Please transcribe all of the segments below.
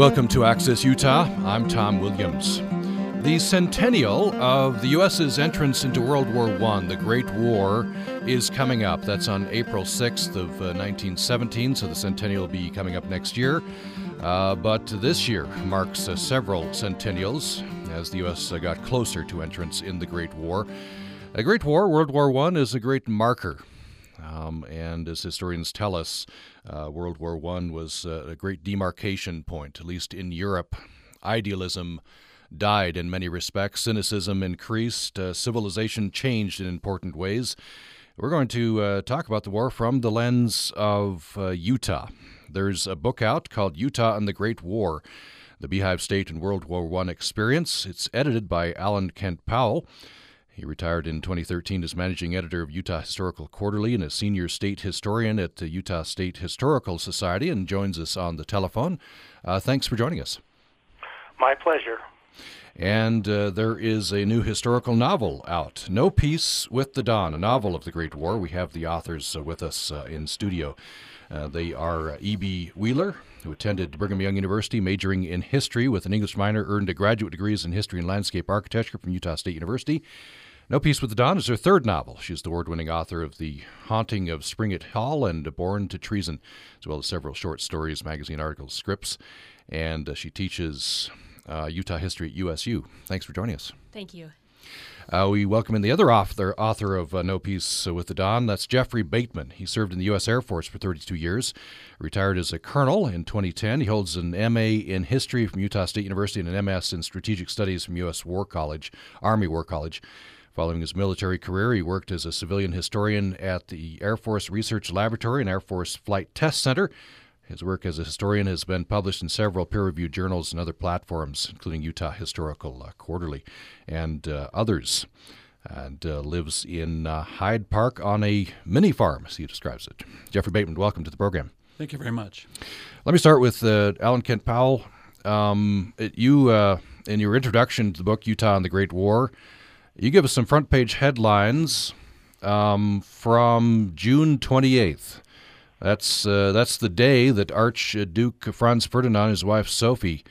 Welcome to Access Utah. I'm Tom Williams. The centennial of the U.S.'s entrance into World War I, the Great War, is coming up. That's on April 6th of uh, 1917, so the centennial will be coming up next year. Uh, but this year marks uh, several centennials as the U.S. Uh, got closer to entrance in the Great War. A Great War, World War I, is a great marker um, and as historians tell us, uh, World War I was uh, a great demarcation point, at least in Europe. Idealism died in many respects, cynicism increased, uh, civilization changed in important ways. We're going to uh, talk about the war from the lens of uh, Utah. There's a book out called Utah and the Great War The Beehive State and World War I Experience. It's edited by Allan Kent Powell. He retired in 2013 as managing editor of Utah Historical Quarterly and a senior state historian at the Utah State Historical Society and joins us on the telephone. Uh, thanks for joining us. My pleasure. And uh, there is a new historical novel out, No Peace with the Dawn, a novel of the Great War. We have the authors uh, with us uh, in studio. Uh, they are E.B. Wheeler, who attended Brigham Young University, majoring in history with an English minor, earned a graduate degrees in history and landscape architecture from Utah State University. No Peace with the Dawn is her third novel. She's the award winning author of The Haunting of Springett Hall and Born to Treason, as well as several short stories, magazine articles, scripts. And uh, she teaches uh, Utah history at USU. Thanks for joining us. Thank you. Uh, we welcome in the other author, author of uh, No Peace with the Dawn. That's Jeffery Bateman. He served in the U.S. Air Force for 32 years, retired as a colonel in 2010. He holds an MA in history from Utah State University and an MS in strategic studies from U.S. War College, Army War College. Following his military career, he worked as a civilian historian at the Air Force Research Laboratory and Air Force Flight Test Center. His work as a historian has been published in several peer reviewed journals and other platforms, including Utah Historical uh, Quarterly and uh, others. And uh, lives in uh, Hyde Park on a mini farm, as he describes it. Jeffery Bateman, welcome to the program. Thank you very much. Let me start with uh, Allan Kent Powell. Um, it, you, uh, in your introduction to the book Utah and the Great War, you give us some front page headlines um, from June 28th. That's uh, that's the day that Archduke Franz Ferdinand and his wife Sophie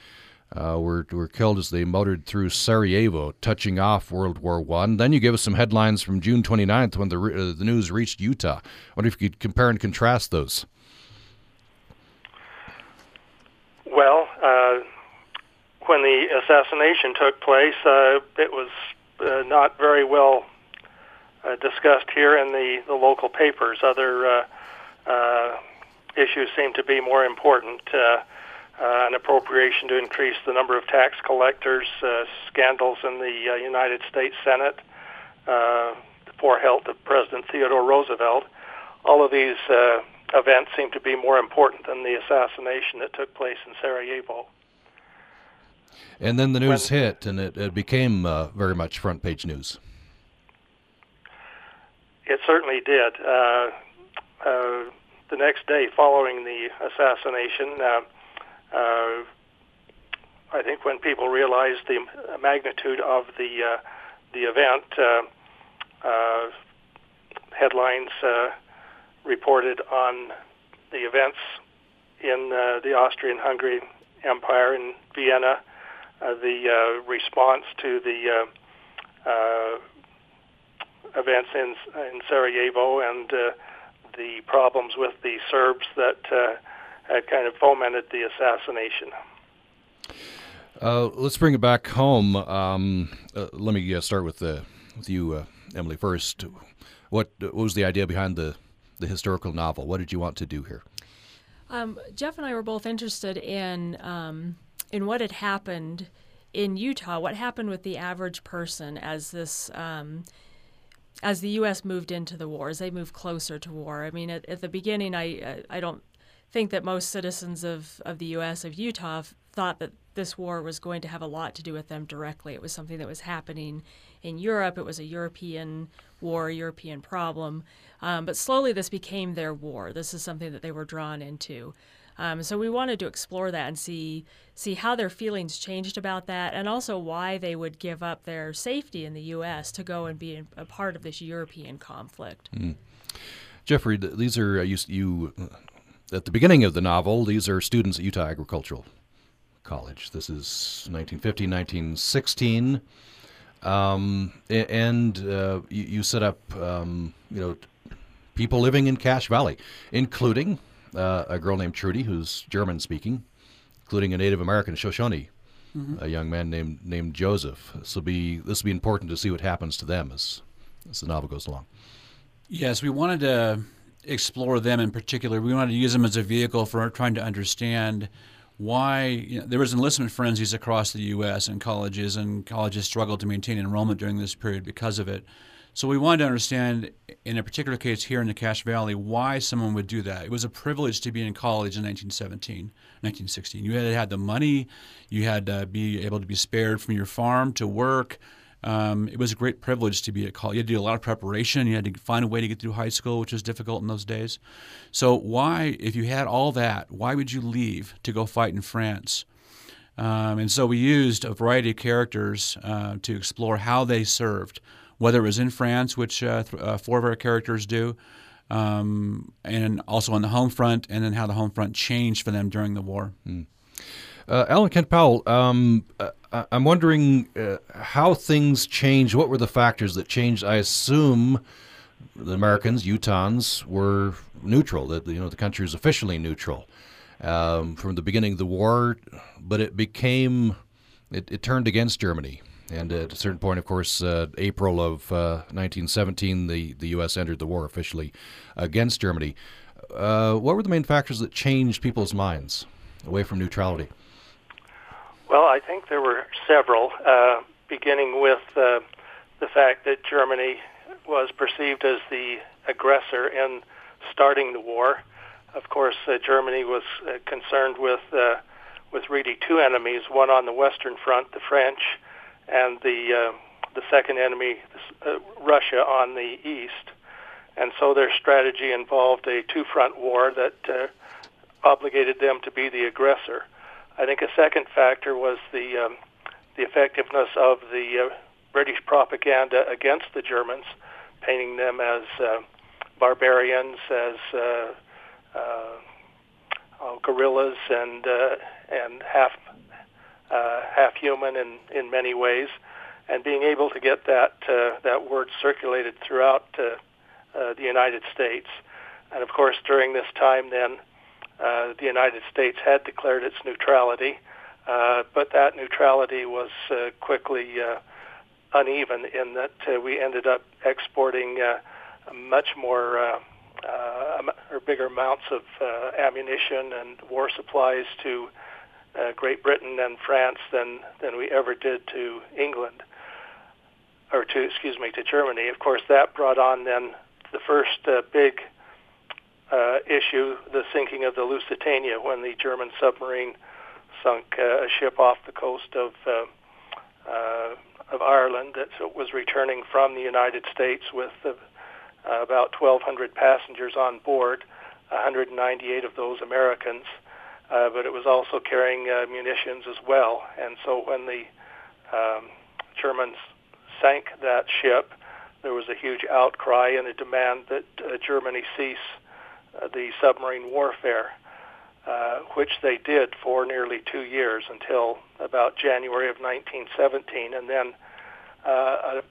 uh, were were killed as they motored through Sarajevo, touching off World War One. Then you give us some headlines from June 29th when the uh, the news reached Utah. I wonder if you could compare and contrast those. Well, uh, when the assassination took place, uh, it was uh, not very well uh, discussed here in the, the local papers. Other uh, uh, issues seem to be more important. Uh, uh, an appropriation to increase the number of tax collectors, uh, scandals in the uh, United States Senate, uh, poor health of President Theodore Roosevelt. All of these uh, events seem to be more important than the assassination that took place in Sarajevo. And then the news when, hit, and it, it became uh, very much front page news. It certainly did. Uh, uh, the next day following the assassination, uh, uh, I think when people realized the magnitude of the uh, the event, headlines reported on the events in the Austrian-Hungary Empire in Vienna uh, the uh, response to the uh, events in in Sarajevo and the problems with the Serbs that had kind of fomented the assassination. Uh, let's bring it back home. Um, uh, let me uh, start with with you, Emily. First, what, what was the idea behind the the historical novel? What did you want to do here? Um, Jeff and I were both interested in um, in what had happened in Utah, what happened with the average person as this um, as the U.S. moved into the war, as they moved closer to war. I mean, at, at the beginning, I I don't think that most citizens of, of the U.S. of Utah thought that this war was going to have a lot to do with them directly. It was something that was happening in Europe. It was a European war, a European problem. Um, but slowly, this became their war. This is something that they were drawn into. Um, so we wanted to explore that and see see how their feelings changed about that, and also why they would give up their safety in the U.S. to go and be a part of this European conflict. Mm. Jeffery, these are uh, you, you uh, at the beginning of the novel. These are students at Utah Agricultural college. This is 1915, 1916. Um, and uh, you, you, set up, um, you know, people living in Cache Valley, including uh, a girl named Trudy who's German speaking, including a Native American Shoshone, mm-hmm. a young man named named Joseph. This will be this will be important to see what happens to them as as the novel goes along. Yes, we wanted to explore them in particular. We wanted to use them as a vehicle for trying to understand why you know, there was enlistment frenzies across the U.S. and colleges, and colleges struggled to maintain enrollment during this period because of it. So we wanted to understand, in a particular case here in the Cache Valley, why someone would do that. It was a privilege to be in college in 1917, 1916. You had to have the money, you had to be able to be spared from your farm to work. Um, it was a great privilege to be at college. You had to do a lot of preparation. You had to find a way to get through high school, which was difficult in those days. So, why, if you had all that, why would you leave to go fight in France? Um, and so we used a variety of characters uh, to explore how they served, whether it was in France, which uh, th- uh, four of our characters do, um, and also on the home front, and then how the home front changed for them during the war. Mm. Uh, Allan Kent Powell, um, uh, I'm wondering uh, how things changed. What were the factors that changed? I assume the Americans, Utahns, were neutral. That you know the country was officially neutral um, from the beginning of the war, but it became it, it, turned against Germany. And at a certain point, of course, uh, April of 1917, uh, the, the U.S. entered the war officially against Germany. Uh, what were the main factors that changed people's minds away from neutrality? Well, I think there were several, uh, beginning with uh, the fact that Germany was perceived as the aggressor in starting the war. Of course, uh, Germany was concerned with with really two enemies: one on the western front, the French, and the uh, the second enemy, uh, Russia, on the east. And so their strategy involved a two-front war that uh, obligated them to be the aggressor. I think a second factor was the um, the effectiveness of the uh, British propaganda against the Germans, painting them as uh, barbarians, as uh, uh, oh, gorillas, and uh, and half uh, half human in in many ways, and being able to get that uh, that word circulated throughout uh, uh, the United States, and of course during this time then uh, the United States had declared its neutrality, uh, but that neutrality was uh, quickly uh, uneven in that uh, we ended up exporting uh, much more uh, uh, or bigger amounts of uh, ammunition and war supplies to uh, Great Britain and France than than we ever did to England, or to excuse me to Germany. Of course, that brought on then the first uh, big uh, issue, the sinking of the Lusitania, when the German submarine sunk uh, a ship off the coast of uh, uh, of Ireland that was returning from the United States with uh, about 1,200 passengers on board, 198 of those Americans, but it was also carrying uh, munitions as well. And so when the um, Germans sank that ship, there was a huge outcry and a demand that uh, Germany cease uh, the submarine warfare, uh, which they did for nearly two years until about January of 1917. And then, uh, uh,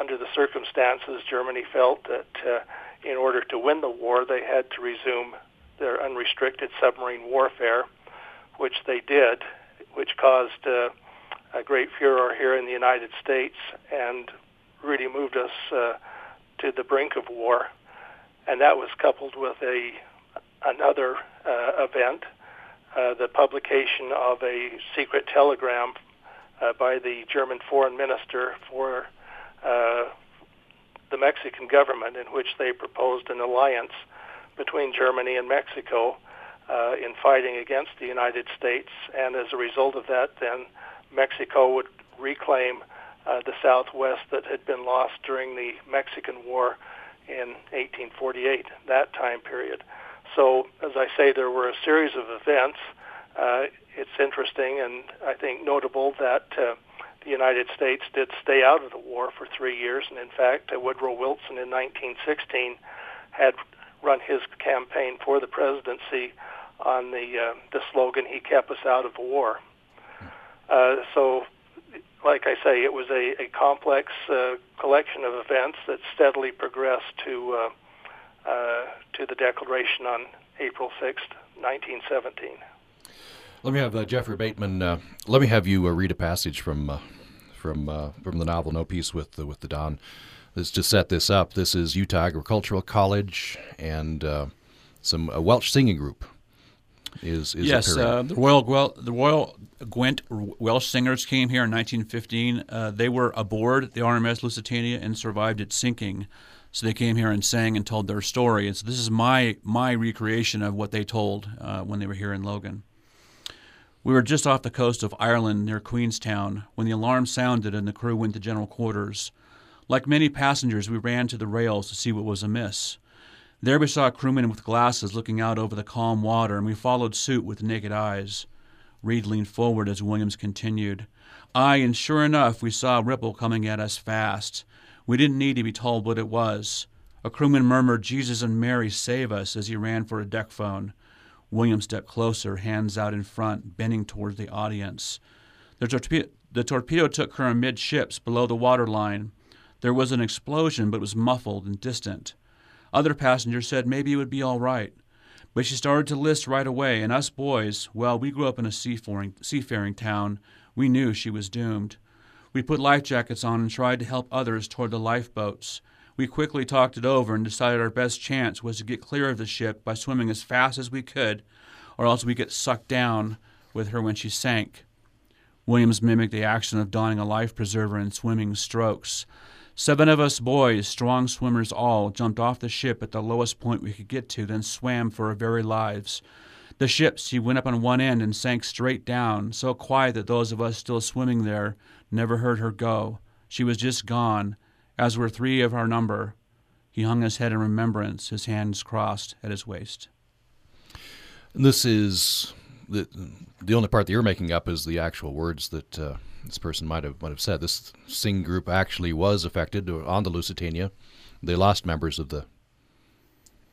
under the circumstances, Germany felt that uh, in order to win the war, they had to resume their unrestricted submarine warfare, which they did, which caused uh, a great furor here in the United States and really moved us uh, to the brink of war. And that was coupled with a another uh, event, uh, the publication of a secret telegram uh, by the German foreign minister for uh, the Mexican government, in which they proposed an alliance between Germany and Mexico uh, in fighting against the United States, and as a result of that, then Mexico would reclaim uh, the Southwest that had been lost during the Mexican War in 1848, that time period. So, as I say, there were a series of events. Uh, it's interesting and I think notable that uh, the United States did stay out of the war for three years, and in fact, uh, Woodrow Wilson in 1916 had run his campaign for the presidency on the uh, the slogan "He kept us out of war." Uh, so, like I say, it was a, a complex uh, collection of events that steadily progressed to uh, uh, to the Declaration on April sixth, nineteen seventeen. Let me have uh, Jeffery Bateman. Uh, let me have you uh, read a passage from uh, from uh, from the novel No Peace with the, with the Dawn. Let's just set this up. This is Utah Agricultural College and uh, some a Welsh singing group. Is, is yes, uh, the Royal well, the Royal Gwent Welsh singers came here in 1915. Uh, they were aboard the RMS Lusitania and survived its sinking. So they came here and sang and told their story. And so this is my my recreation of what they told uh, when they were here in Logan. We were just off the coast of Ireland near Queenstown when the alarm sounded and the crew went to general quarters. Like many passengers, we ran to the rails to see what was amiss. There we saw a crewman with glasses looking out over the calm water, and we followed suit with naked eyes. Reed leaned forward as Williams continued. Aye, and sure enough, we saw a ripple coming at us fast. We didn't need to be told what it was. A crewman murmured, Jesus and Mary, save us, as he ran for a deck phone. Williams stepped closer, hands out in front, bending towards the audience. The, torpe- the torpedo took her amidships below the water line. There was an explosion, but it was muffled and distant. Other passengers said maybe it would be all right. But she started to list right away, and us boys, well, we grew up in a seafaring, seafaring town. We knew she was doomed. We put life jackets on and tried to help others toward the lifeboats. We quickly talked it over and decided our best chance was to get clear of the ship by swimming as fast as we could, or else we get sucked down with her when she sank. Williams mimicked the action of donning a life preserver and swimming strokes. Seven of us boys, strong swimmers all, jumped off the ship at the lowest point we could get to, then swam for our very lives. The ship, she went up on one end and sank straight down, so quiet that those of us still swimming there never heard her go. She was just gone, as were three of our number. He hung his head in remembrance, his hands crossed at his waist. This is the the only part that you're making up is the actual words that uh, this person might have might have said. This sing group actually was affected on the Lusitania. They lost members of the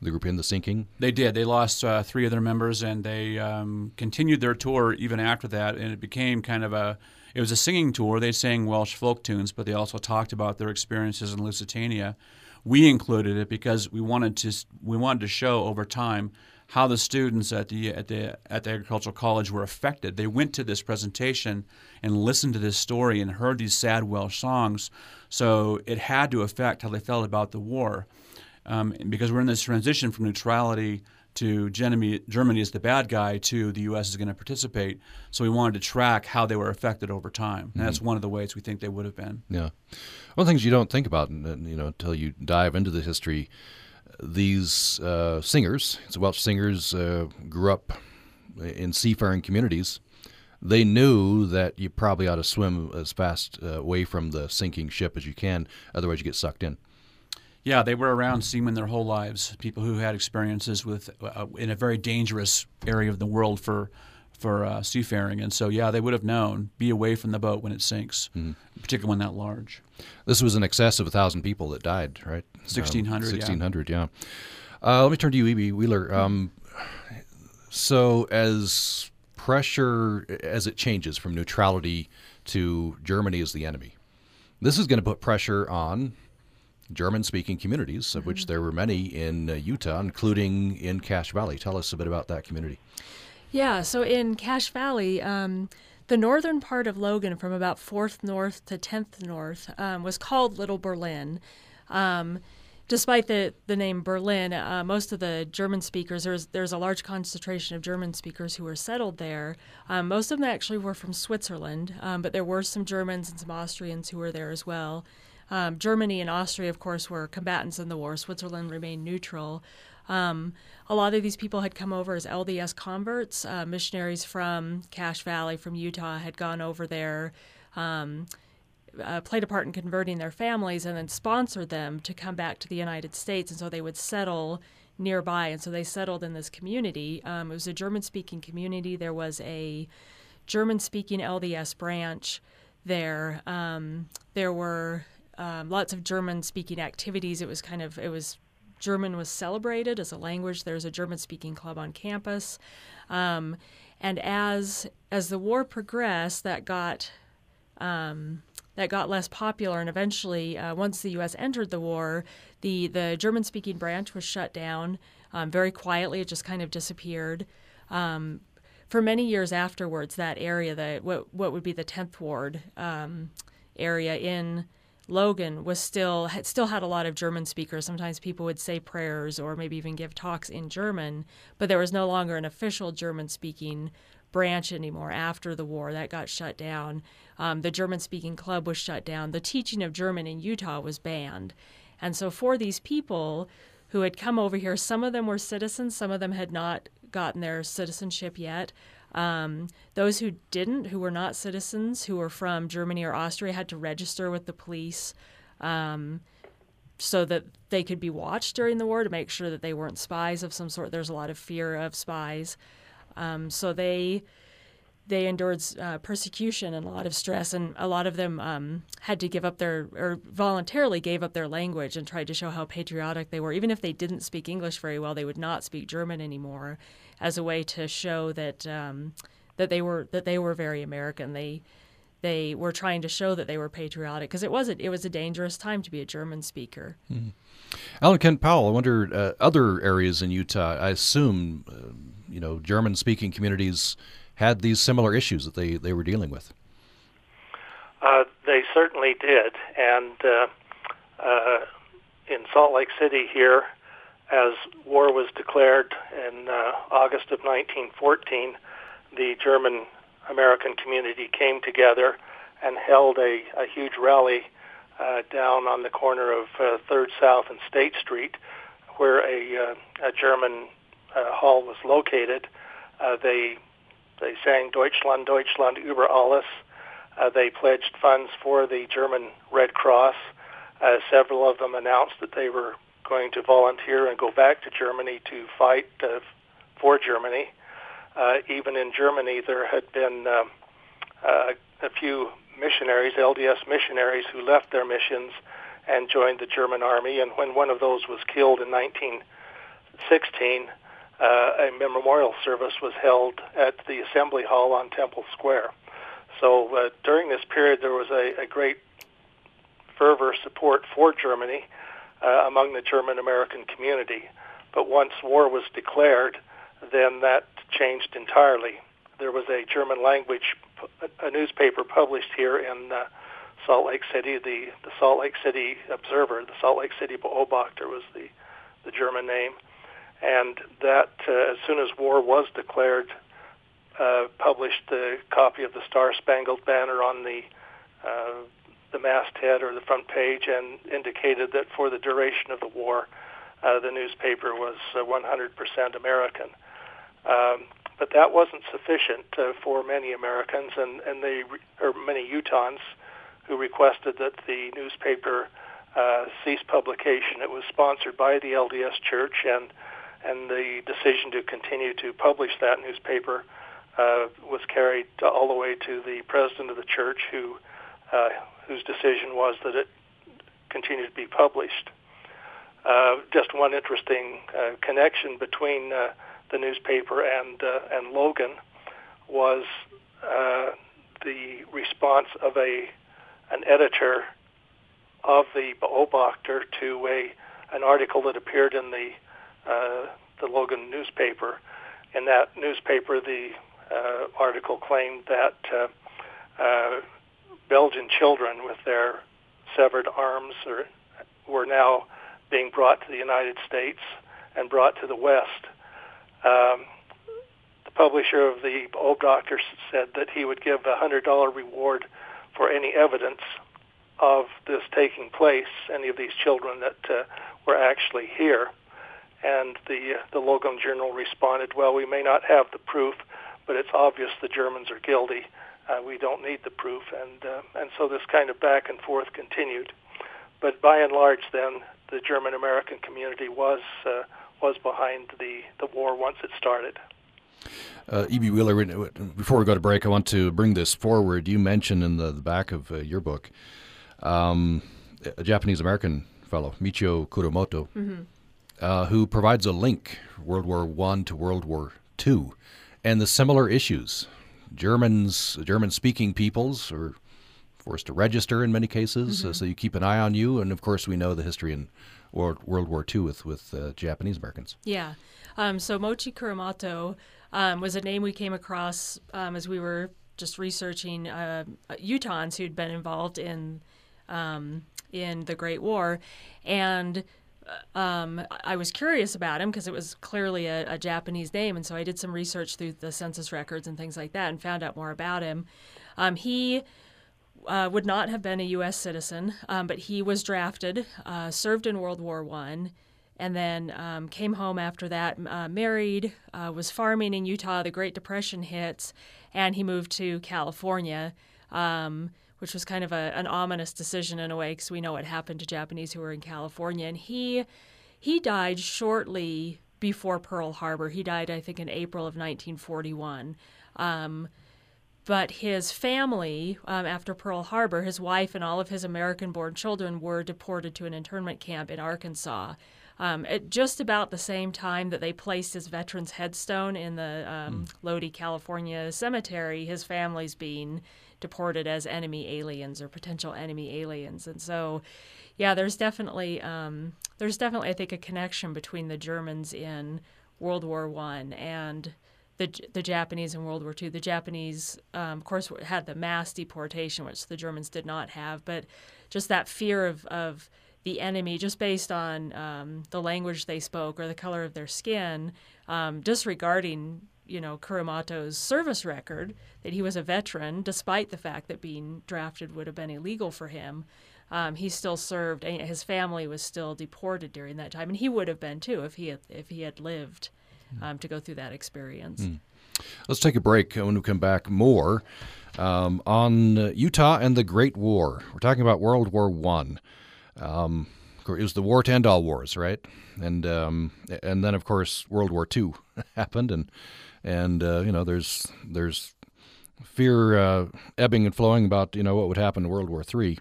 the group in the sinking. They did. They lost uh, three of their members, and they um, continued their tour even after that. And it became kind of a it was a singing tour. They sang Welsh folk tunes, but they also talked about their experiences in Lusitania. We included it because we wanted to we wanted to show over time how the students at the at the at the agricultural college were affected. They went to this presentation and listened to this story and heard these sad Welsh songs, so it had to affect how they felt about the war. Um, because we're in this transition from neutrality to Germany, Germany is the bad guy to the U.S. is going to participate. So we wanted to track how they were affected over time. And mm-hmm. that's one of the ways we think they would have been. Yeah. One of the things you don't think about, you know, until you dive into the history, these uh, singers, the Welsh singers, uh, grew up in seafaring communities. They knew that you probably ought to swim as fast uh, away from the sinking ship as you can, otherwise you get sucked in. Yeah, they were around seamen their whole lives. People who had experiences with uh, in a very dangerous area of the world for for uh, seafaring, and so yeah, they would have known be away from the boat when it sinks, mm-hmm. particularly when that large. This was in excess of a thousand people that died, right? Sixteen hundred. Um, Sixteen hundred, yeah. yeah. Uh, let me turn to you, E.B. Wheeler. Um, so as pressure as it changes from neutrality to Germany as the enemy, this is going to put pressure on German speaking communities, of mm-hmm. which there were many in uh, Utah, including in Cache Valley. Tell us a bit about that community. Yeah, so in Cache Valley, um, the northern part of Logan, from about 4th North to 10th North, um, was called Little Berlin. Um, despite the, the name Berlin, uh, most of the German speakers, there's, there's a large concentration of German speakers who were settled there. Um, most of them actually were from Switzerland, um, but there were some Germans and some Austrians who were there as well. Um, Germany and Austria, of course, were combatants in the war. Switzerland remained neutral. Um, a lot of these people had come over as LDS converts. Uh, missionaries from Cache Valley, from Utah, had gone over there, um, uh, played a part in converting their families, and then sponsored them to come back to the United States. And so they would settle nearby. And so they settled in this community. Um, it was a German speaking community. There was a German speaking LDS branch there. Um, there were um, lots of German speaking activities. It was kind of it was German was celebrated as a language. There's a German speaking club on campus. Um, and as as the war progressed, that got um, that got less popular, and eventually, uh, once the U.S. entered the war, the the German speaking branch was shut down um, very quietly. It just kind of disappeared. Um, for many years afterwards, that area, the what what would be the 10th Ward um, area in Logan, was still had, still had a lot of German speakers. Sometimes people would say prayers or maybe even give talks in German, but there was no longer an official German speaking branch anymore after the war. That got shut down. Um, the German speaking club was shut down. The teaching of German in Utah was banned. And so, for these people who had come over here, some of them were citizens, some of them had not gotten their citizenship yet. Um, those who didn't, who were not citizens, who were from Germany or Austria, had to register with the police um, so that they could be watched during the war to make sure that they weren't spies of some sort. There's a lot of fear of spies. Um, so they they endured uh, persecution and a lot of stress, and a lot of them um, had to give up their or voluntarily gave up their language and tried to show how patriotic they were. Even if they didn't speak English very well, they would not speak German anymore, as a way to show that um, that they were that they were very American. They they were trying to show that they were patriotic because it was a, it was a dangerous time to be a German speaker. Mm-hmm. Allan Kent Powell, I wonder uh, other areas in Utah. I assume uh, you know German speaking communities had these similar issues that they, they were dealing with. Uh, they certainly did, and uh, uh, in Salt Lake City here, as war was declared in uh, August of 1914, the German American community came together and held a, a huge rally uh, down on the corner of uh, Third South and State Street, where a, uh, a German uh, hall was located. Uh, they they sang Deutschland, Deutschland über alles. Uh, they pledged funds for the German Red Cross. Uh, several of them announced that they were going to volunteer and go back to Germany to fight uh, for Germany. Uh, even in Germany, there had been um, uh, a few missionaries, LDS missionaries, who left their missions and joined the German army. And when one of those was killed in 1916, uh, a memorial service was held at the Assembly Hall on Temple Square. So uh, during this period, there was a, a great fervor support for Germany uh, among the German American community. But once war was declared, then that changed entirely. There was a German language, a newspaper published here in uh, Salt Lake City, the, the Salt Lake City Observer, the Salt Lake City Beobachter was the, the German name and that uh, as soon as war was declared, uh, published the copy of the Star Spangled Banner on the uh, the masthead or the front page, and indicated that for the duration of the war, uh, the newspaper was uh, 100% American. Um, but that wasn't sufficient uh, for many Americans, and and they or many Utahns who requested that the newspaper uh, cease publication. It was sponsored by the LDS Church and and the decision to continue to publish that newspaper uh, was carried all the way to the president of the church, who uh, whose decision was that it continue to be published. Uh, just one interesting uh, connection between uh, the newspaper and uh, and Logan was uh, the response of a an editor of the Beobachter to a an article that appeared in the uh, the Logan newspaper. In that newspaper, the article claimed that Belgian children with their severed arms are, were now being brought to the United States and brought to the West. Um, the publisher of the Beobachter said that he would give a hundred dollar reward for any evidence of this taking place, any of these children that uh, were actually here. And the uh, the Logan Journal responded, "Well, we may not have the proof, but it's obvious the Germans are guilty. Uh, we don't need the proof." And uh, and so this kind of back and forth continued. But by and large, then the German American community was uh, was behind the the war once it started. Uh, E.B. Wheeler, before we go to break, I want to bring this forward. You mentioned in the, the back of uh, your book um, a Japanese American fellow, Michio Kuramoto. Mm-hmm uh, who provides a link World War One to World War Two, and the similar issues. Germans, German-speaking peoples, are forced to register in many cases, mm-hmm. so you keep an eye on you. And of course, we know the history in World, World War II with with uh, Japanese Americans. Yeah. Um, so Mochi Kuramoto um, was a name we came across um, as we were just researching uh, Utahns who'd been involved in um, in the Great War, and uh, um, I was curious about him because it was clearly a, a, Japanese name, and so I did some research through the census records and things like that, and found out more about him. Um, he uh, would not have been a U.S. citizen, um, but he was drafted, uh, served in World War One, and then um, came home after that, uh, married, uh, was farming in Utah. The Great Depression hits, and he moved to California, um, which was kind of a, an ominous decision in a way because we know what happened to Japanese who were in California. And he he died shortly before Pearl Harbor. He died, I think, in April of 1941. Um, but his family, um, after Pearl Harbor, his wife and all of his American born children were deported to an internment camp in Arkansas. Um, at just about the same time that they placed his veteran's headstone in the um, mm. Lodi, California cemetery, his family's being deported as enemy aliens or potential enemy aliens. And so, yeah, there's definitely um, there's definitely I think a connection between the Germans in World War One and the the Japanese in World War II. The Japanese, um, of course, had the mass deportation, which the Germans did not have, but just that fear of, of the enemy, just based on um, the language they spoke or the color of their skin, um, disregarding you know Kuramoto's service record that he was a veteran, despite the fact that being drafted would have been illegal for him. Um, he still served. His family was still deported during that time, and he would have been too if he had, if he had lived um, to go through that experience. Mm. Let's take a break. When we come back, more um, on uh, Utah and the Great War. We're talking about World War One. Um, it was the war to end all wars, right? And um, and then of course World War Two happened, and and uh, you know there's there's fear uh, ebbing and flowing about you know what would happen in World War Three.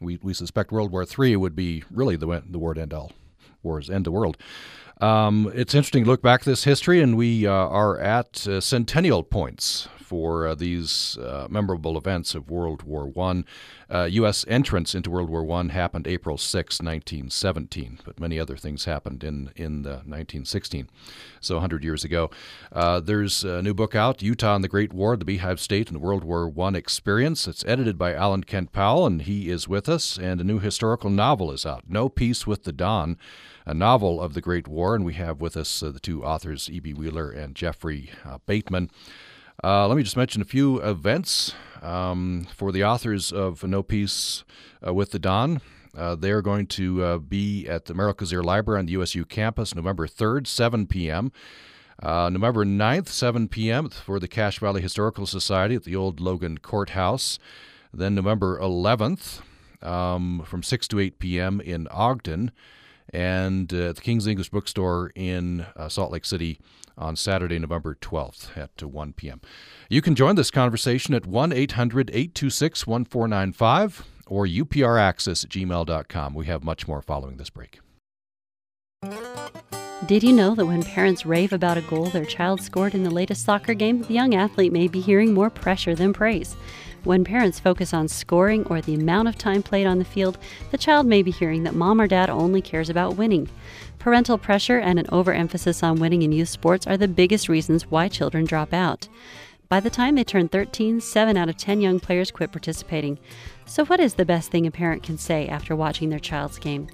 We we suspect World War Three would be really the the war to end all wars, end the world. Um, it's interesting to look back at this history, and we uh, are at uh, centennial points for uh, these uh, memorable events of World War One. U.S. Uh, entrance into World War One happened April 6, 1917, but many other things happened in in 1916, so 100 years ago. Uh, there's a new book out, Utah and the Great War: The Beehive State and the World War One Experience. It's edited by Allan Kent Powell, and he is with us. And a new historical novel is out, No Peace with the Dawn a novel of the Great War, and we have with us uh, the two authors, E.B. Wheeler and Jeffery uh, Bateman. Uh, let me just mention a few events um, for the authors of No Peace uh, with the Dawn. Uh, they're going to uh, be at the Merrill Cazier Library on the USU campus November 3rd, 7 p.m. Uh, November 9th, 7 p.m. for the Cache Valley Historical Society at the old Logan Courthouse. Then November 11th um, from 6 to 8 p.m. in Ogden. And uh, at the King's English Bookstore in uh, Salt Lake City on Saturday, November 12th at 1 p.m. You can join this conversation at 1 800 826 1495 or upraccess at gmail.com. We have much more following this break. Did you know that when parents rave about a goal their child scored in the latest soccer game, the young athlete may be hearing more pressure than praise? When parents focus on scoring or the amount of time played on the field, the child may be hearing that mom or dad only cares about winning. Parental pressure and an overemphasis on winning in youth sports are the biggest reasons why children drop out. By the time they turn 13, 7 out of 10 young players quit participating. So, what is the best thing a parent can say after watching their child's game?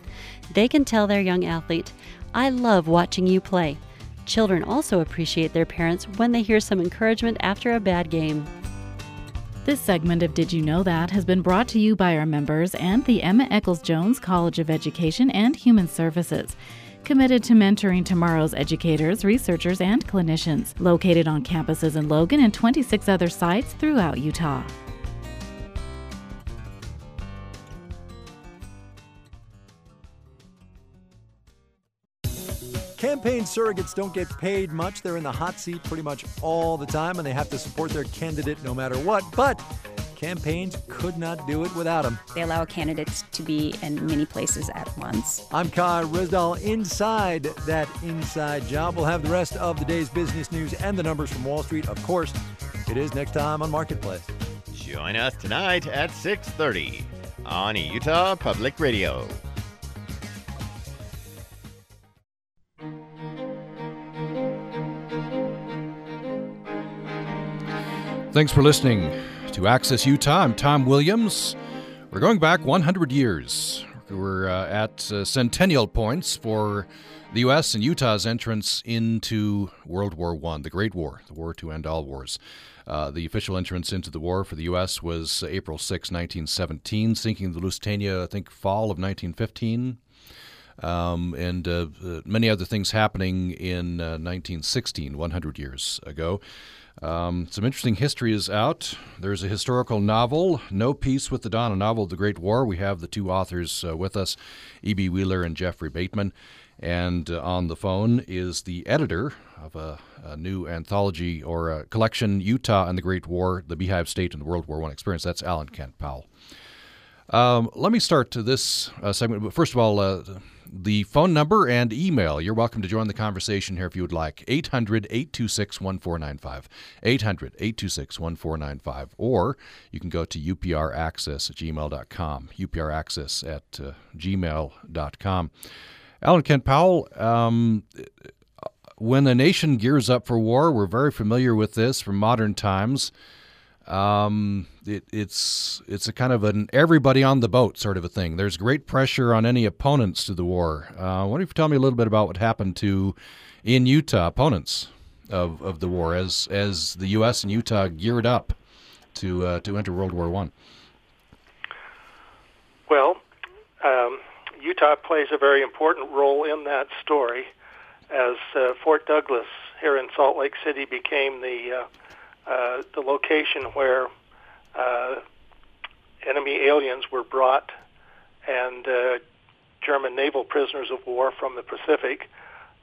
They can tell their young athlete, I love watching you play. Children also appreciate their parents when they hear some encouragement after a bad game. This segment of Did You Know That has been brought to you by our members and the Emma Eccles Jones College of Education and Human Services. Committed to mentoring tomorrow's educators, researchers, and clinicians. Located on campuses in Logan and 26 other sites throughout Utah. Campaign surrogates don't get paid much. They're in the hot seat pretty much all the time, and they have to support their candidate no matter what. But campaigns could not do it without them. They allow candidates to be in many places at once. I'm Kai Ryssdal inside that inside job. We'll have the rest of the day's business news and the numbers from Wall Street. Of course, it is next time on Marketplace. Join us tonight at 6:30 on Utah Public Radio. Thanks for listening to Access Utah. I'm Tom Williams. We're going back 100 years. We're uh, at uh, centennial points for the U.S. and Utah's entrance into World War I, the Great War, the war to end all wars. Uh, the official entrance into the war for the U.S. was April 6, 1917, sinking the Lusitania, I think, fall of 1915. Um, and uh, uh, many other things happening in 1916, uh, 100 years ago. Um, some interesting history is out. There's a historical novel, No Peace with the Dawn, a novel of the Great War. We have the two authors uh, with us, E.B. Wheeler and Jeffery Bateman. And uh, on the phone is the editor of a, a, new anthology or a collection, Utah and the Great War, the Beehive State and the World War I Experience. That's Allan Kent Powell. Um, let me start to this uh, segment. But first of all, uh, the phone number and email. You're welcome to join the conversation here if you would like. 800 826 1495. 800 826 1495. Or you can go to upraccess at gmail.com. upraccess at uh, gmail.com. Allan Kent Powell, um, when a nation gears up for war, we're very familiar with this from modern times. Um, it, it's it's a kind of an everybody on the boat sort of a thing. There's great pressure on any opponents to the war. Uh, don't you tell me a little bit about what happened to in Utah opponents of, of the war as as the U.S. and Utah geared up to uh, to enter World War One? Well, um, Utah plays a very important role in that story, as uh, Fort Douglas here in Salt Lake City became the uh, uh, the location where uh, enemy aliens were brought and uh, German naval prisoners of war from the Pacific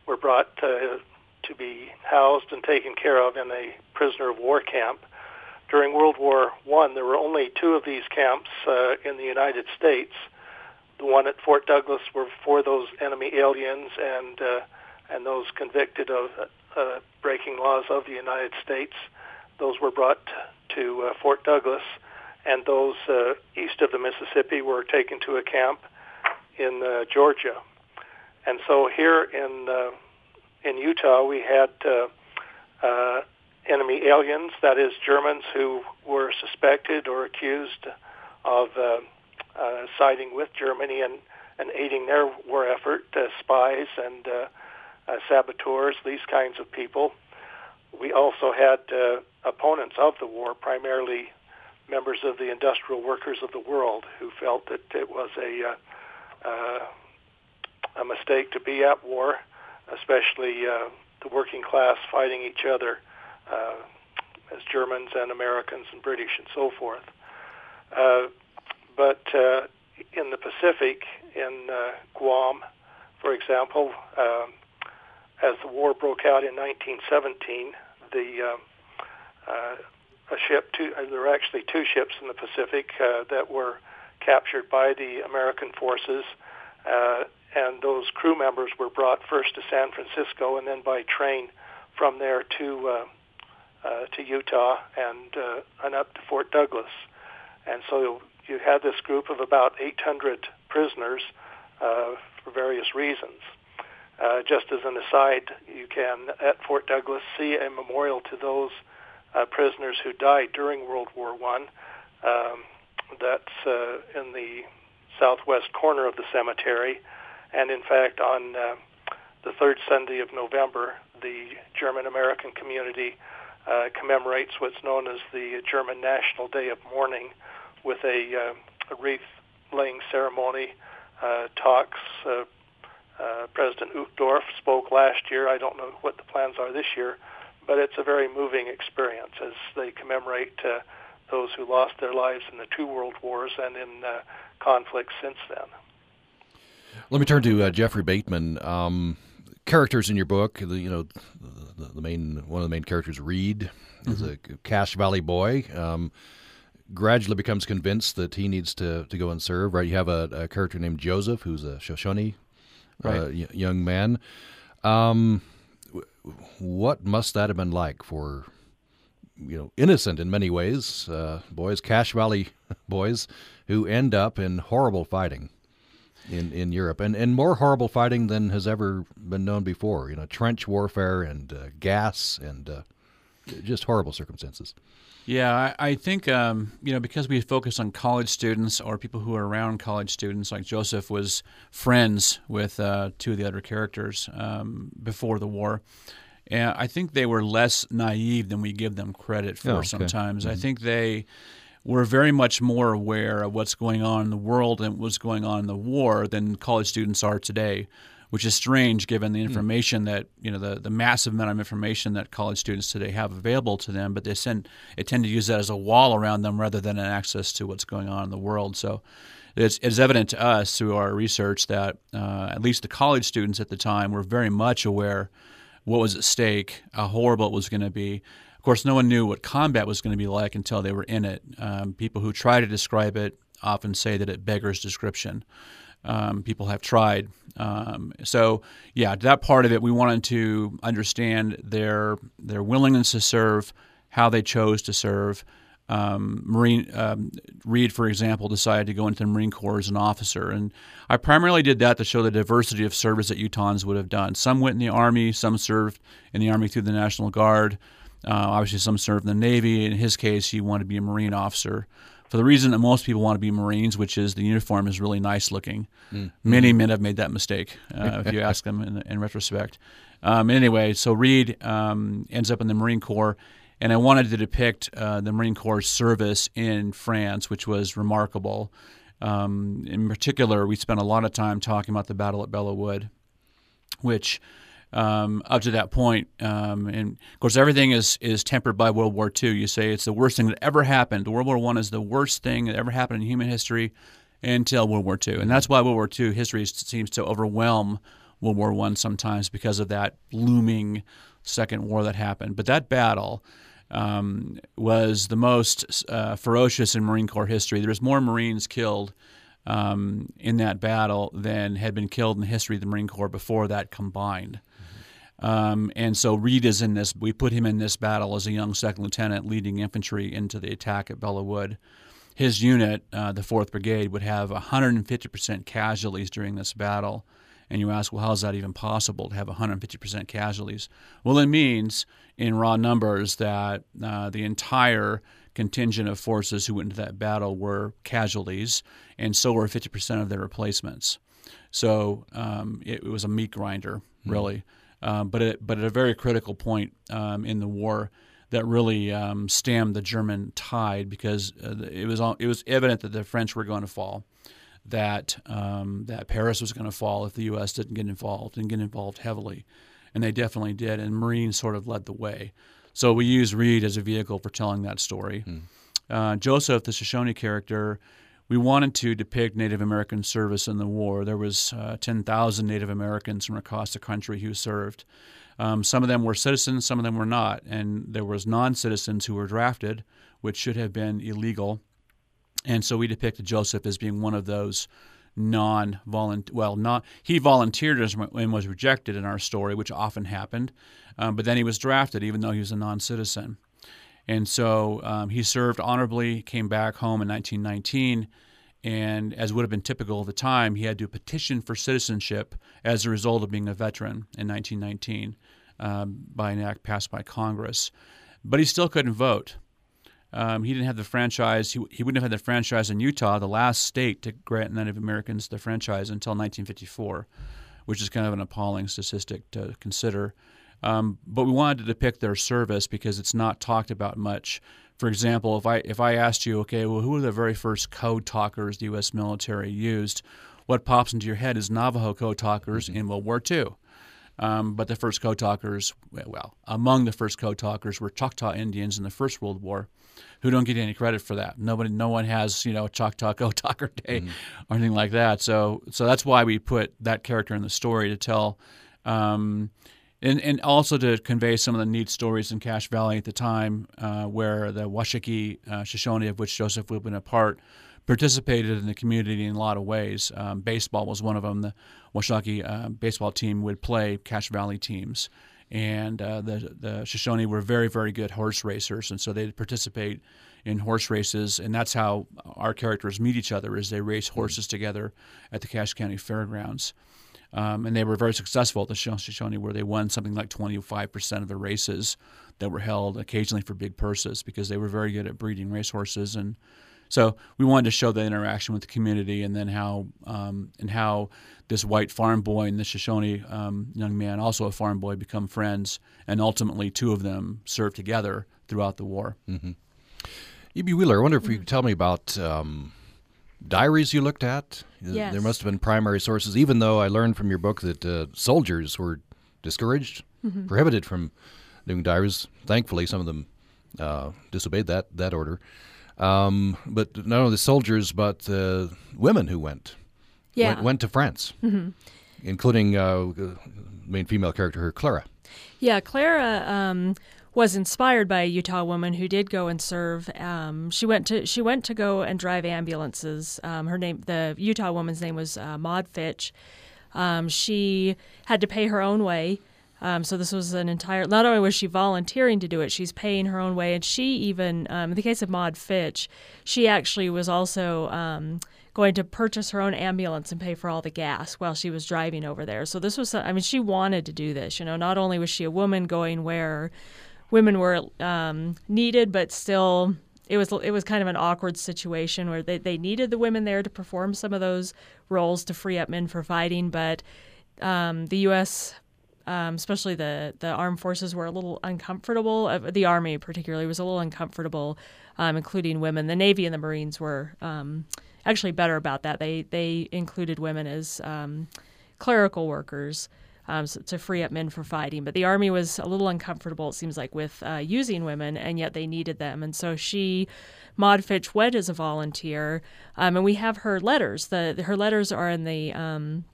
were brought to, to be housed and taken care of in a prisoner of war camp. During World War One, there were only two of these camps uh, in the United States. The one at Fort Douglas were for those enemy aliens and uh, and those convicted of uh, breaking laws of the United States. Those were brought to uh, Fort Douglas, and those uh, east of the Mississippi were taken to a camp in uh, Georgia. And so here in uh, in Utah, we had uh, uh, enemy aliens, that is, Germans who were suspected or accused of uh, uh, siding with Germany and, and aiding their war effort, uh, spies and uh, uh, saboteurs, these kinds of people. We also had uh, opponents of the war, primarily members of the industrial workers of the world, who felt that it was a uh, uh, a mistake to be at war, especially uh, the working class fighting each other uh, as Germans and Americans and British and so forth. Uh, but uh, in the Pacific, in uh, Guam, for example, um, as the war broke out in 1917, the uh, uh, a ship. Two, uh, there were actually two ships in the Pacific uh, that were captured by the American forces, uh, and those crew members were brought first to San Francisco and then by train from there to uh, uh, to Utah and uh, and up to Fort Douglas. And so you had this group of about 800 prisoners uh, for various reasons. Uh, just as an aside, you can at Fort Douglas see a memorial to those uh, prisoners who died during World War One. Um, that's uh, in the southwest corner of the cemetery, and in fact, on uh, the third Sunday of November, the German American community uh, commemorates what's known as the German National Day of Mourning with a, uh, a wreath laying ceremony, uh, talks. Uh, uh, President Uchtdorf spoke last year. I don't know what the plans are this year, but it's a very moving experience as they commemorate uh, those who lost their lives in the two world wars and in uh, conflicts since then. Let me turn to uh, Jeffery Bateman. Um, characters in your book, the, you know, the, the, main one of the main characters, Reed, mm-hmm. is a Cache Valley boy. Um, gradually becomes convinced that he needs to, to go and serve. Right, you have a, a character named Joseph, who's a Shoshone uh, y- young man. Um, w- what must that have been like for you know innocent in many ways uh, boys, Cache Valley boys, who end up in horrible fighting in, in Europe, and and more horrible fighting than has ever been known before. You know, trench warfare and uh, gas and uh, just horrible circumstances. Yeah, I, I think um, you know because we focus on college students or people who are around college students. Like Joseph was friends with uh, two of the other characters um, before the war, and I think they were less naive than we give them credit for. Oh, okay. Sometimes I think they were very much more aware of what's going on in the world and what's going on in the war than college students are today, which is strange given the information that you know the, the massive amount of information that college students today have available to them. But they tend they tend to use that as a wall around them rather than an access to what's going on in the world. So. It's, it's evident to us through our research that uh, at least the college students at the time were very much aware what was at stake, how horrible it was going to be. Of course, no one knew what combat was going to be like until they were in it. Um, people who try to describe it often say that it beggars description. Um, people have tried. Um, so, yeah, that part of it, we wanted to understand their their willingness to serve, how they chose to serve. Um, Marine um, Reed, for example, decided to go into the Marine Corps as an officer, and I primarily did that to show the diversity of service that Utahns would have done. Some went in the Army, some served in the Army through the National Guard. Uh, obviously, some served in the Navy. In his case, he wanted to be a Marine officer for the reason that most people want to be Marines, which is the uniform is really nice looking. Many men have made that mistake, uh, if you ask them in, in retrospect. Um, anyway, so Reed um, ends up in the Marine Corps, and I wanted to depict uh, the Marine Corps service in France, which was remarkable. Um, in particular, we spent a lot of time talking about the battle at Belleau Wood, which um, up to that point, um, and of course, everything is is tempered by World War II. You say it's the worst thing that ever happened. World War One is the worst thing that ever happened in human history until World War II, and that's why World War II history seems to overwhelm World War One sometimes because of that looming second war that happened. But that battle um, was the most uh, ferocious in Marine Corps history. There was more Marines killed um, in that battle than had been killed in the history of the Marine Corps before that combined. Um, and so Reed is in this. We put him in this battle as a young second lieutenant, leading infantry into the attack at Belleau Wood. His unit, uh, the Fourth Brigade, would have 150% casualties during this battle. And you ask, well, how is that even possible to have 150% casualties? Well, it means in raw numbers that uh, the entire contingent of forces who went into that battle were casualties, and so were 50% of their replacements. So um, it, it was a meat grinder, really. Um, but it, but at a very critical point um, in the war that really um, stemmed the German tide because uh, it was all, it was evident that the French were going to fall, that um, that Paris was going to fall if the U.S. didn't get involved and get involved heavily, and they definitely did. And Marines sort of led the way. So we use Reed as a vehicle for telling that story. Uh, Joseph, the Shoshone character, we wanted to depict Native American service in the war. There was uh, 10,000 Native Americans from across the country who served. Um, some of them were citizens, some of them were not, and there was non-citizens who were drafted, which should have been illegal. And so we depicted Joseph as being one of those non-volunteer. Well, not he volunteered and was rejected in our story, which often happened, um, but then he was drafted even though he was a non-citizen. And so um, he served honorably, came back home in 1919, and as would have been typical of the time, he had to petition for citizenship as a result of being a veteran in 1919 um, by an act passed by Congress. But he still couldn't vote. Um, he didn't have the franchise. He, he wouldn't have had the franchise in Utah, the last state to grant Native Americans the franchise until 1954, which is kind of an appalling statistic to consider. Um, but we wanted to depict their service because it's not talked about much. For example, if I if I asked you, okay, well, who were the very first code talkers the U.S. military used? What pops into your head is Navajo code talkers in World War II. Um, but the first code talkers, well, among the first code talkers were Choctaw Indians in the First World War, who don't get any credit for that. Nobody, no one has you know Choctaw code talker day or anything like that. So, so that's why we put that character in the story to tell. Um, and and also to convey some of the neat stories in Cache Valley at the time, uh, where the Washakie uh, Shoshone, of which Joseph been a part, participated in the community in a lot of ways. Um, baseball was one of them. The Washakie uh, baseball team would play Cache Valley teams, and uh, the the Shoshone were very very good horse racers, and so they'd participate in horse races, and that's how our characters meet each other. Is they race horses together at the Cache County Fairgrounds. Um, and they were very successful at the Shoshone, where they won something like 25% of the races that were held, occasionally for big purses, because they were very good at breeding racehorses. And so we wanted to show the interaction with the community, and then how um, and how this white farm boy and this Shoshone um, young man, also a farm boy, become friends, and ultimately two of them served together throughout the war. Mm-hmm. E.B. Wheeler, I wonder if you could tell me about um, diaries you looked at? Yes. There must have been primary sources, even though I learned from your book that uh, soldiers were discouraged, Mhm. prohibited from doing diaries. Thankfully, some of them uh, disobeyed that, that order. Um, but not only the soldiers, but uh, women who went. Yeah. Went, went to France, Mhm. including uh, main female character, her Clara. Yeah, Clara um, was inspired by a Utah woman who did go and serve. Um, she went to she went to go and drive ambulances. Um, her name, the Utah woman's name was uh, Maud Fitch. Um, she had to pay her own way. Um, so this was an entire. Not only was she volunteering to do it, she's paying her own way, and she even, um, in the case of Maud Fitch, she actually was also um, going to purchase her own ambulance and pay for all the gas while she was driving over there. So this was, I mean, she wanted to do this. You know, not only was she a woman going where women were um, needed, but still. It was it was kind of an awkward situation where they, they needed the women there to perform some of those roles to free up men for fighting, but um, the U.S um, especially the the armed forces were a little uncomfortable. Uh, the army particularly was a little uncomfortable, um, including women. The Navy and the Marines were um, actually better about that. They they included women as um, clerical workers. Um, to free up men for fighting, but the army was a little uncomfortable. It seems like with uh, using women, and yet they needed them. And so she, Maud Fitch, went as a volunteer, um, and we have her letters. The her letters are in the um,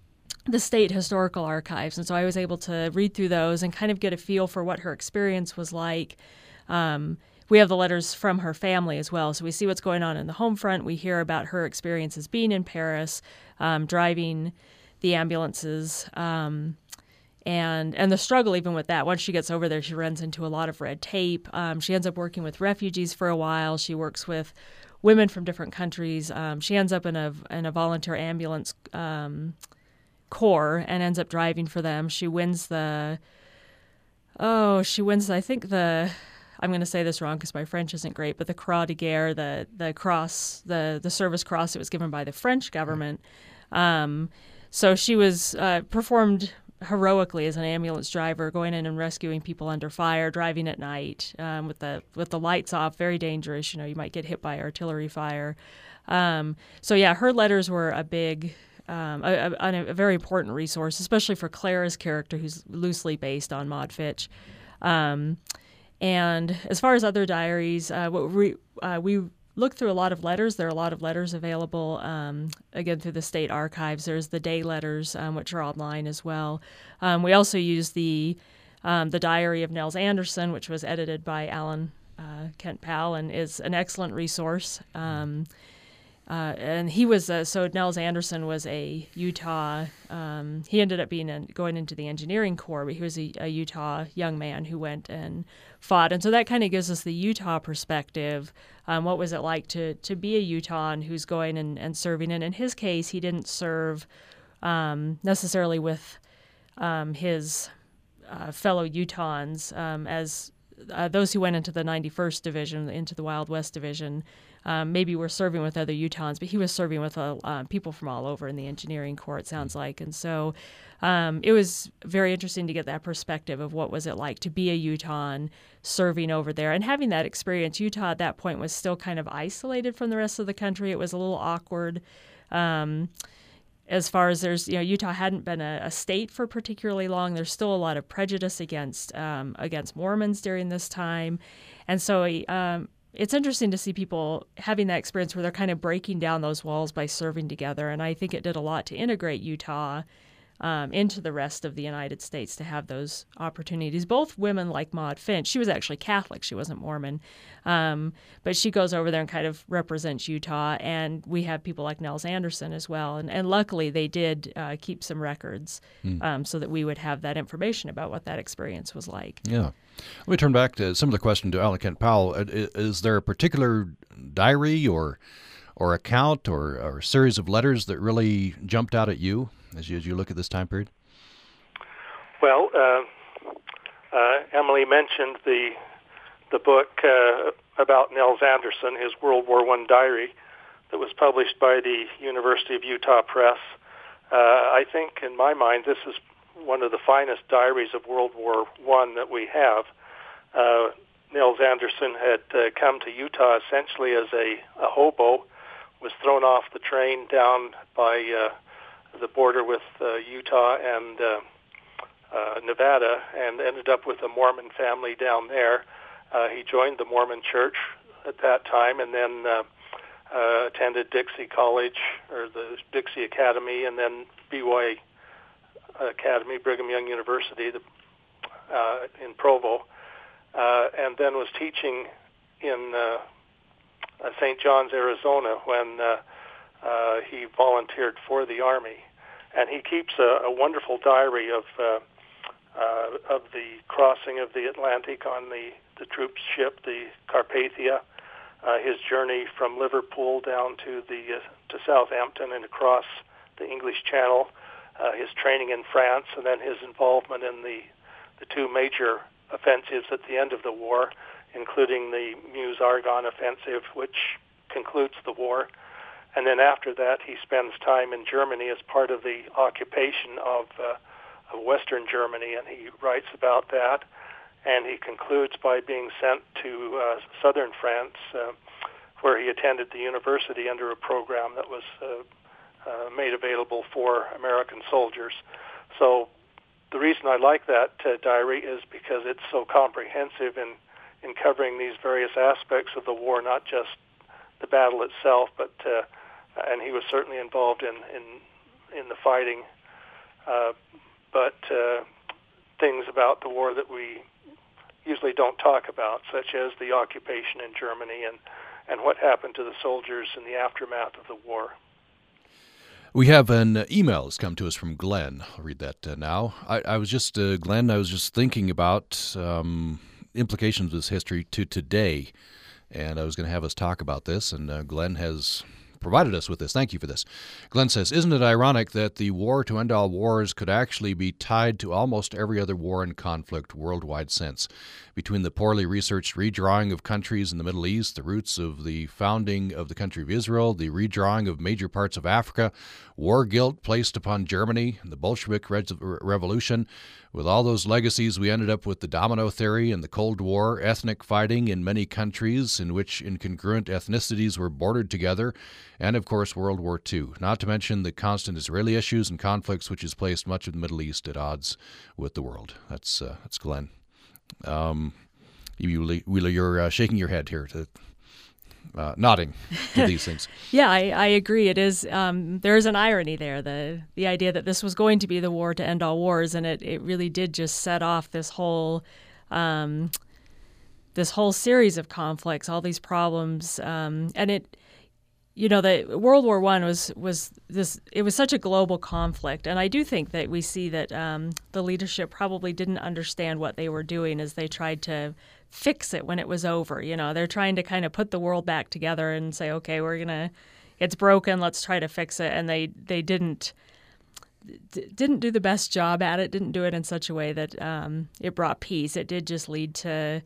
the state historical archives. And so I was able to read through those and kind of get a feel for what her experience was like. Um, we have the letters from her family as well. So we see what's going on in the home front. We hear about her experiences being in Paris, um, driving the ambulances. Um, and and the struggle even with that once she gets over there she runs into a lot of red tape um, she ends up working with refugees for a while she works with women from different countries um, she ends up in a in a volunteer ambulance um, corps and ends up driving for them. She wins the oh, she wins I think the I'm going to say this wrong because my French isn't great, but the Croix de Guerre, the the cross, the the service cross it was given by the French government. Um, so she was uh, performed heroically as an ambulance driver, going in and rescuing people under fire, driving at night um, with the with the lights off. Very dangerous. You know, you might get hit by artillery fire. Um, so yeah, her letters were a big um, a, a, a, very important resource, especially for Clara's character, who's loosely based on Maud Fitch. Um, and as far as other diaries, uh, what we uh, we looked through a lot of letters. There are a lot of letters available um, again through the state archives. There's the day letters, um, which are online as well. Um, we also use the um, the diary of Nels Anderson, which was edited by Allan uh, Kent Powell and is an excellent resource. Um, uh, and he was uh, so Nels Anderson was a Utah. Um, he ended up being a, going into the engineering corps, but he was a, a Utah young man who went and fought, and so that kind of gives us the Utah perspective. Um, what was it like to to be a Utahn who's going and, and serving? And in his case, he didn't serve um, necessarily with um, his uh, fellow Utahns um, as uh, those who went into the 91st Division, into the Wild West Division um, maybe were serving with other Utahns, but he was serving with uh, uh, people from all over in the engineering corps. It sounds like, and so um, it was very interesting to get that perspective of what was it like to be a Utahn serving over there and having that experience. Utah at that point was still kind of isolated from the rest of the country. It was a little awkward. Um, as far as there's, you know, Utah hadn't been a, a, state for particularly long. There's still a lot of prejudice against um, against Mormons during this time, and so um, it's interesting to see people having that experience where they're kind of breaking down those walls by serving together. And I think it did a lot to integrate Utah um, into the rest of the United States to have those opportunities. Both women like Maud Finch, she was actually Catholic, she wasn't Mormon, um, but she goes over there and kind of represents Utah. And we have people like Nels Anderson as well. And, and luckily, they did uh, keep some records mm. um, so that we would have that information about what that experience was like. Yeah. Let me turn back to some of the question to Allan Kent Powell. Uh, is there a particular diary or or account or, or series of letters that really jumped out at you as you, as you look at this time period? Well, uh, uh, Emily mentioned the the book uh, about Nels Anderson, his World War One diary, that was published by the University of Utah Press. Uh, I think, in my mind, this is one of the finest diaries of World War One that we have. Uh, Nels Anderson had uh, come to Utah essentially as a, a hobo, was thrown off the train down by uh, the border with uh, Utah and uh, uh, Nevada and ended up with a Mormon family down there. Uh, he joined the Mormon church at that time and then uh, uh, attended Dixie College or the Dixie Academy and then BY Academy, Brigham Young University the, uh, in Provo, uh, and then was teaching in uh, uh, St. John's, Arizona when uh, uh, he volunteered for the Army. And he keeps a, a wonderful diary of uh, uh, of the crossing of the Atlantic on the, the troops ship, the Carpathia, uh, his journey from Liverpool down to the uh, to Southampton and across the English Channel, uh, his training in France, and then his involvement in the the two major offensives at the end of the war, including the Meuse Argonne offensive, which concludes the war. And then after that, he spends time in Germany as part of the occupation of, uh, of Western Germany, and he writes about that. And he concludes by being sent to uh, southern France, uh, where he attended the university under a program that was uh, uh, made available for American soldiers. So the reason I like that uh, diary is because it's so comprehensive in in covering these various aspects of the war, not just the battle itself, but uh, and he was certainly involved in in in the fighting, uh, but uh, things about the war that we usually don't talk about, such as the occupation in Germany and and what happened to the soldiers in the aftermath of the war. We have an email that's come to us from Glenn. I'll read that uh, now. I, I, was just, uh, Glenn, I was just thinking about um, implications of this history to today, and I was going to have us talk about this, and uh, Glenn has provided us with this. Thank you for this. Glenn says, Isn't it ironic that the war to end all wars could actually be tied to almost every other war and conflict worldwide since? Between the poorly researched redrawing of countries in the Middle East, the roots of the founding of the country of Israel, the redrawing of major parts of Africa, war guilt placed upon Germany, the Bolshevik Revolution, with all those legacies, we ended up with the domino theory and the Cold War, ethnic fighting in many countries in which incongruent ethnicities were bordered together, and of course World War II, not to mention the constant Israeli issues and conflicts which has placed much of the Middle East at odds with the world. That's, uh, that's Glenn. Um, you, you're uh, shaking your head here to uh, nodding to these things. yeah, I, I, agree. It is um, there is an irony there. The the idea that this was going to be the war to end all wars, and it, it really did just set off this whole um, this whole series of conflicts, all these problems, um, and it. You know, the World War One was was this. It was such a global conflict, and I do think that we see that um, the leadership probably didn't understand what they were doing as they tried to fix it when it was over. You know, they're trying to kind of put the world back together and say, okay, we're gonna, it's broken, let's try to fix it. And they they didn't d- didn't do the best job at it. Didn't do it in such a way that um, it brought peace. It did just lead to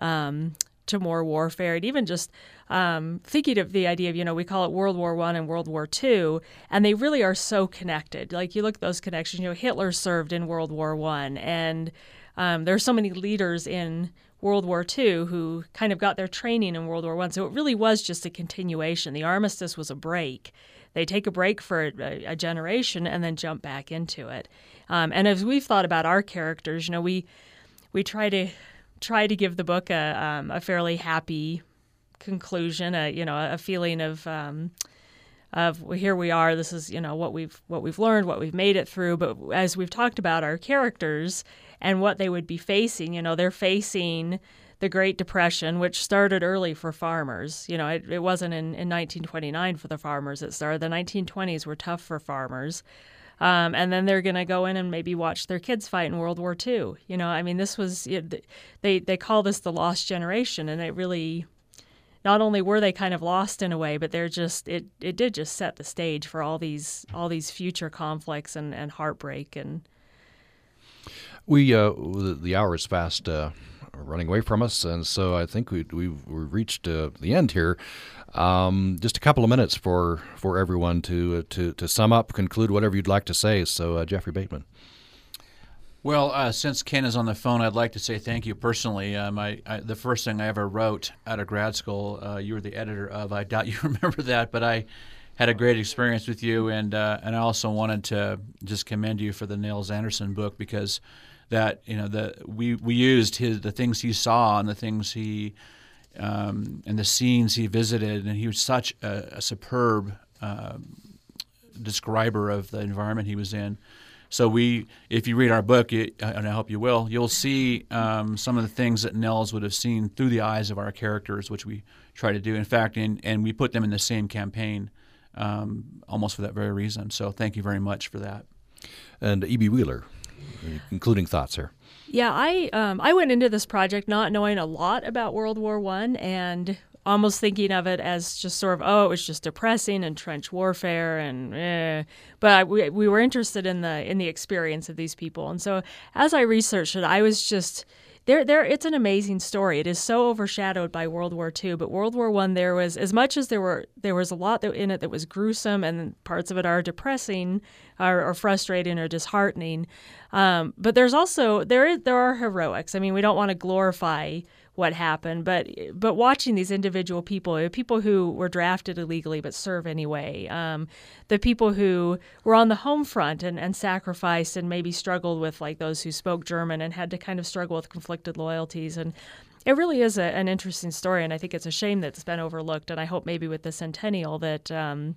um, to more warfare and even just um, thinking of the idea of you know we call it World War One and World War Two, and they really are so connected. Like you look at those connections. You know, Hitler served in World War One, and um, there are so many leaders in World War II who kind of got their training in World War One. So it really was just a continuation. The armistice was a break. They take a break for a, a generation and then jump back into it. Um, and as we've thought about our characters, you know, we we try to try to give the book a, um, a fairly happy conclusion, a you know a feeling of um, of well, here we are. This is you know what we've what we've learned, what we've made it through. But as we've talked about our characters and what they would be facing, you know, they're facing the Great Depression, which started early for farmers. You know, it, it wasn't in, in 1929 for the farmers. It started the 1920s were tough for farmers. Um, and then they're going to go in and maybe watch their kids fight in World War II. You know, I mean, this was they they call this the lost generation, and it really not only were they kind of lost in a way, but they're just it it did just set the stage for all these all these future conflicts and, and heartbreak and. We uh, the hour is fast. Uh running away from us, and so I think we, we've, we've reached uh, the end here. Um, just a couple of minutes for for everyone to uh, to to sum up, conclude whatever you'd like to say. So, uh, Jeffery Bateman. Well, uh, since Ken is on the phone, I'd like to say thank you personally. Um, I, I, the first thing I ever wrote out of grad school, uh, you were the editor of. I doubt you remember that, but I had a great experience with you, and uh, and I also wanted to just commend you for the Nels Anderson book because that you know the we we used his the things he saw and the things he um, and the scenes he visited, and he was such a, a superb uh, describer of the environment he was in. So we, if you read our book, and I hope you will, you'll see um, some of the things that Nels would have seen through the eyes of our characters, which we try to do. In fact, and, and we put them in the same campaign, um, almost for that very reason. So thank you very much for that. And E.B. Wheeler, concluding thoughts here. Yeah, I um, I went into this project not knowing a lot about World War One and almost thinking of it as just sort of oh it was just depressing and trench warfare and eh. but I, we we were interested in the in the experience of these people and so as I researched it I was just there there it's an amazing story. It is so overshadowed by World War II, but World War One there was as much as there were there was a lot in it that was gruesome and parts of it are depressing or, or frustrating or disheartening. Um, but there's also there is there are heroics. I mean, we don't want to glorify what happened, but but watching these individual people, people who were drafted illegally but serve anyway, um, the people who were on the home front and, and sacrificed and maybe struggled with like those who spoke German and had to kind of struggle with conflicted loyalties and it really is a, an interesting story, and I think it's a shame that it's been overlooked. And I hope maybe with the centennial that um,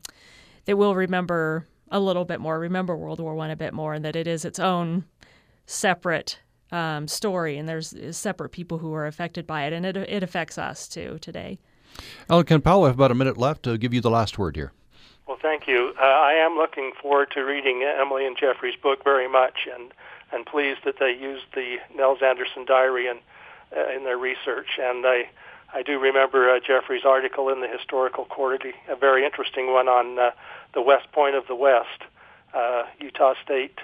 that we'll remember a little bit more, remember World War One a bit more, and that it is its own separate um, story, and there's separate people who are affected by it, and it it affects us too today. Allan Kent Powell, we have about a minute left to give you the last word here. Well, thank you. Uh, I am looking forward to reading Emily and Jeffery's book very much, and and pleased that they used the Nels Anderson diary in uh, in their research. And I I do remember uh, Jeffery's article in the Historical Quarterly, a very interesting one on uh, the West Point of the West, uh, Utah State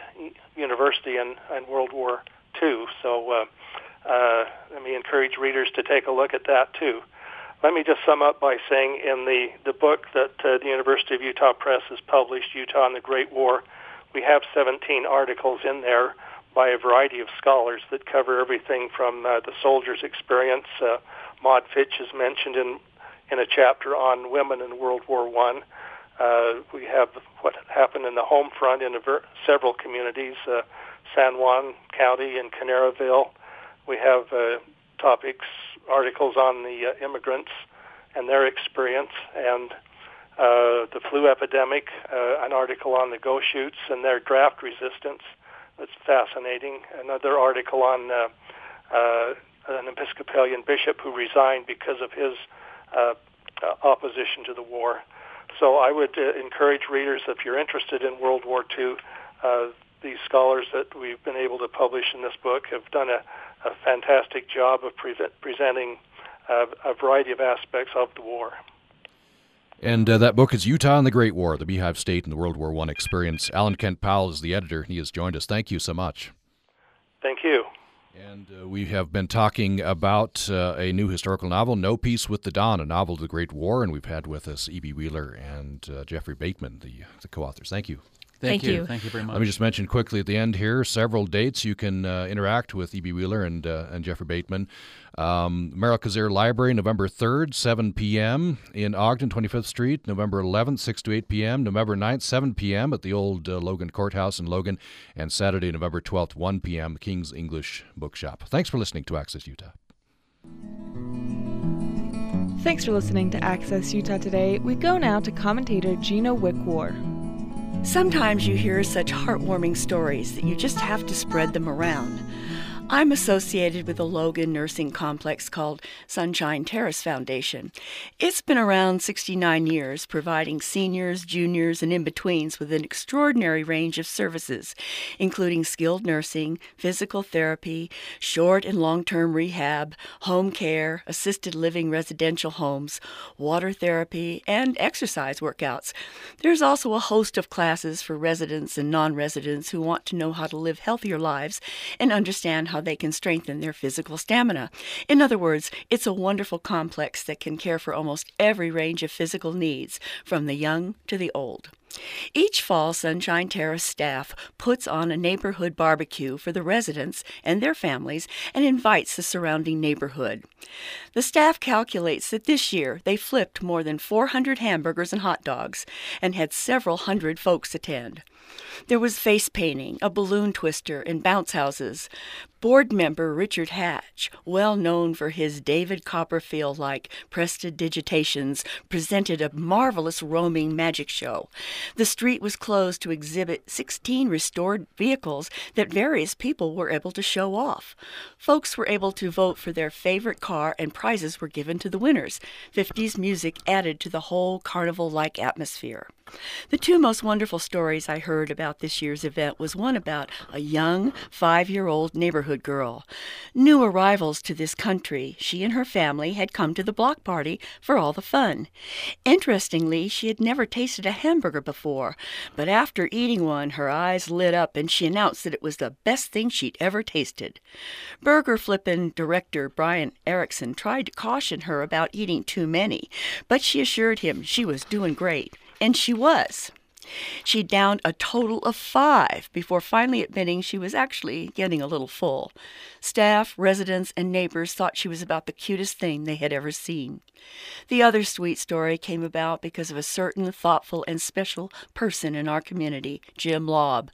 University, and, and World War II. So uh, uh, let me encourage readers to take a look at that too. Let me just sum up by saying in the, the book that uh, the University of Utah Press has published, Utah and the Great War, we have 17 articles in there by a variety of scholars that cover everything from uh, the soldier's experience. Uh, Maud Fitch is mentioned in in a chapter on women in World War One. Uh, we have what happened in the home front in ver- several communities, uh, San Juan County and Kanarraville. We have uh, topics, articles on the uh, immigrants and their experience, and uh, the flu epidemic, uh, an article on the Goshutes and their draft resistance. That's fascinating. Another article on uh, uh, an Episcopalian bishop who resigned because of his uh, uh, opposition to the war. So I would uh, encourage readers, if you're interested in World War II, uh, these scholars that we've been able to publish in this book have done a, a fantastic job of pre- presenting uh, a variety of aspects of the war. And uh, that book is Utah and the Great War, the Beehive State and the World War One Experience. Allan Kent Powell is the editor. He has joined us. Thank you so much. Thank you. And uh, we have been talking about uh, a new historical novel, No Peace with the Dawn, a novel of the Great War, and we've had with us E.B. Wheeler and uh, Jeffery Bateman, the, the co-authors. Thank you. Thank, Thank you. you. Thank you very much. Let me just mention quickly at the end here several dates you can uh, interact with E.B. Wheeler and uh, and Jeffery Bateman. Um, Merrill-Cazier Library, November 3rd, 7 p.m. in Ogden, 25th Street. November 11th, 6 to 8 p.m. November 9th, 7 p.m. at the old uh, Logan Courthouse in Logan. And Saturday, November 12th, 1 p.m., King's English Bookshop. Thanks for listening to Access Utah. Thanks for listening to Access Utah today. We go now to commentator Gina Wickwar. Sometimes you hear such heartwarming stories that you just have to spread them around. I'm associated with a Logan nursing complex called Sunshine Terrace Foundation. It's been around 69 years, providing seniors, juniors, and in betweens with an extraordinary range of services, including skilled nursing, physical therapy, short and long term rehab, home care, assisted living residential homes, water therapy, and exercise workouts. There's also a host of classes for residents and non residents who want to know how to live healthier lives and understand how how they can strengthen their physical stamina. In other words, it's a wonderful complex that can care for almost every range of physical needs, from the young to the old. Each fall, Sunshine Terrace staff puts on a neighborhood barbecue for the residents and their families and invites the surrounding neighborhood. The staff calculates that this year they flipped more than 400 hamburgers and hot dogs and had several hundred folks attend. There was face painting, a balloon twister, and bounce houses. Board member Richard Hatch, well known for his David Copperfield like prestidigitations, presented a marvelous roaming magic show. The street was closed to exhibit 16 restored vehicles that various people were able to show off. Folks were able to vote for their favorite car, and prizes were given to the winners. 50s music added to the whole carnival like atmosphere. The two most wonderful stories I heard about this year's event was one about a young five year old neighborhood girl. New arrivals to this country, she and her family had come to the block party for all the fun. Interestingly, she had never tasted a hamburger before, but after eating one, her eyes lit up and she announced that it was the best thing she'd ever tasted. Burger flippin' director Brian Erickson tried to caution her about eating too many, but she assured him she was doing great. And she was. She downed a total of five before finally admitting she was actually getting a little full. Staff, residents, and neighbors thought she was about the cutest thing they had ever seen. The other sweet story came about because of a certain thoughtful and special person in our community, Jim Lobb.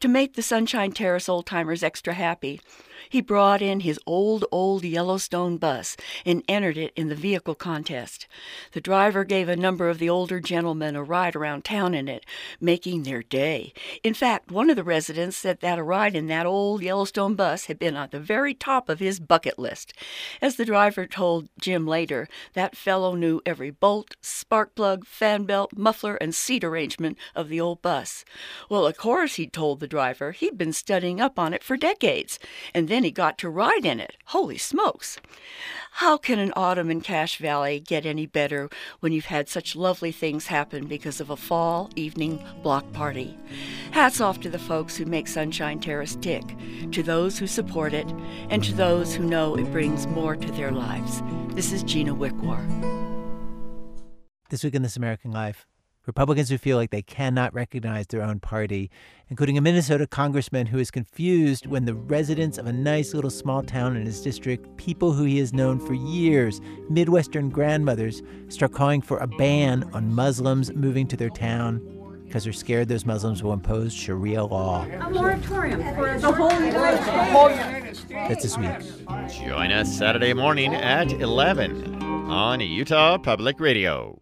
To make the Sunshine Terrace old timers extra happy, he brought in his old, old Yellowstone bus and entered it in the vehicle contest. The driver gave a number of the older gentlemen a ride around town in it, making their day. In fact, one of the residents said that a ride in that old Yellowstone bus had been at the very top of his bucket list. As the driver told Jim later, that fellow knew every bolt, spark plug, fan belt, muffler, and seat arrangement of the old bus. Well, of course, he told the driver, he'd been studying up on it for decades, and then he got to ride in it. Holy smokes! How can an autumn in Cache Valley get any better when you've had such lovely things happen because of a fall evening block party? Hats off to the folks who make Sunshine Terrace tick, to those who support it, and to those who know it brings more to their lives. This is Gina Wickwar. This week in This American Life. Republicans who feel like they cannot recognize their own party, including a Minnesota congressman who is confused when the residents of a nice little small town in his district, people who he has known for years, Midwestern grandmothers, start calling for a ban on Muslims moving to their town because they're scared those Muslims will impose Sharia law. A moratorium for the whole United States. That's this week. Join us Saturday morning at 11 on Utah Public Radio.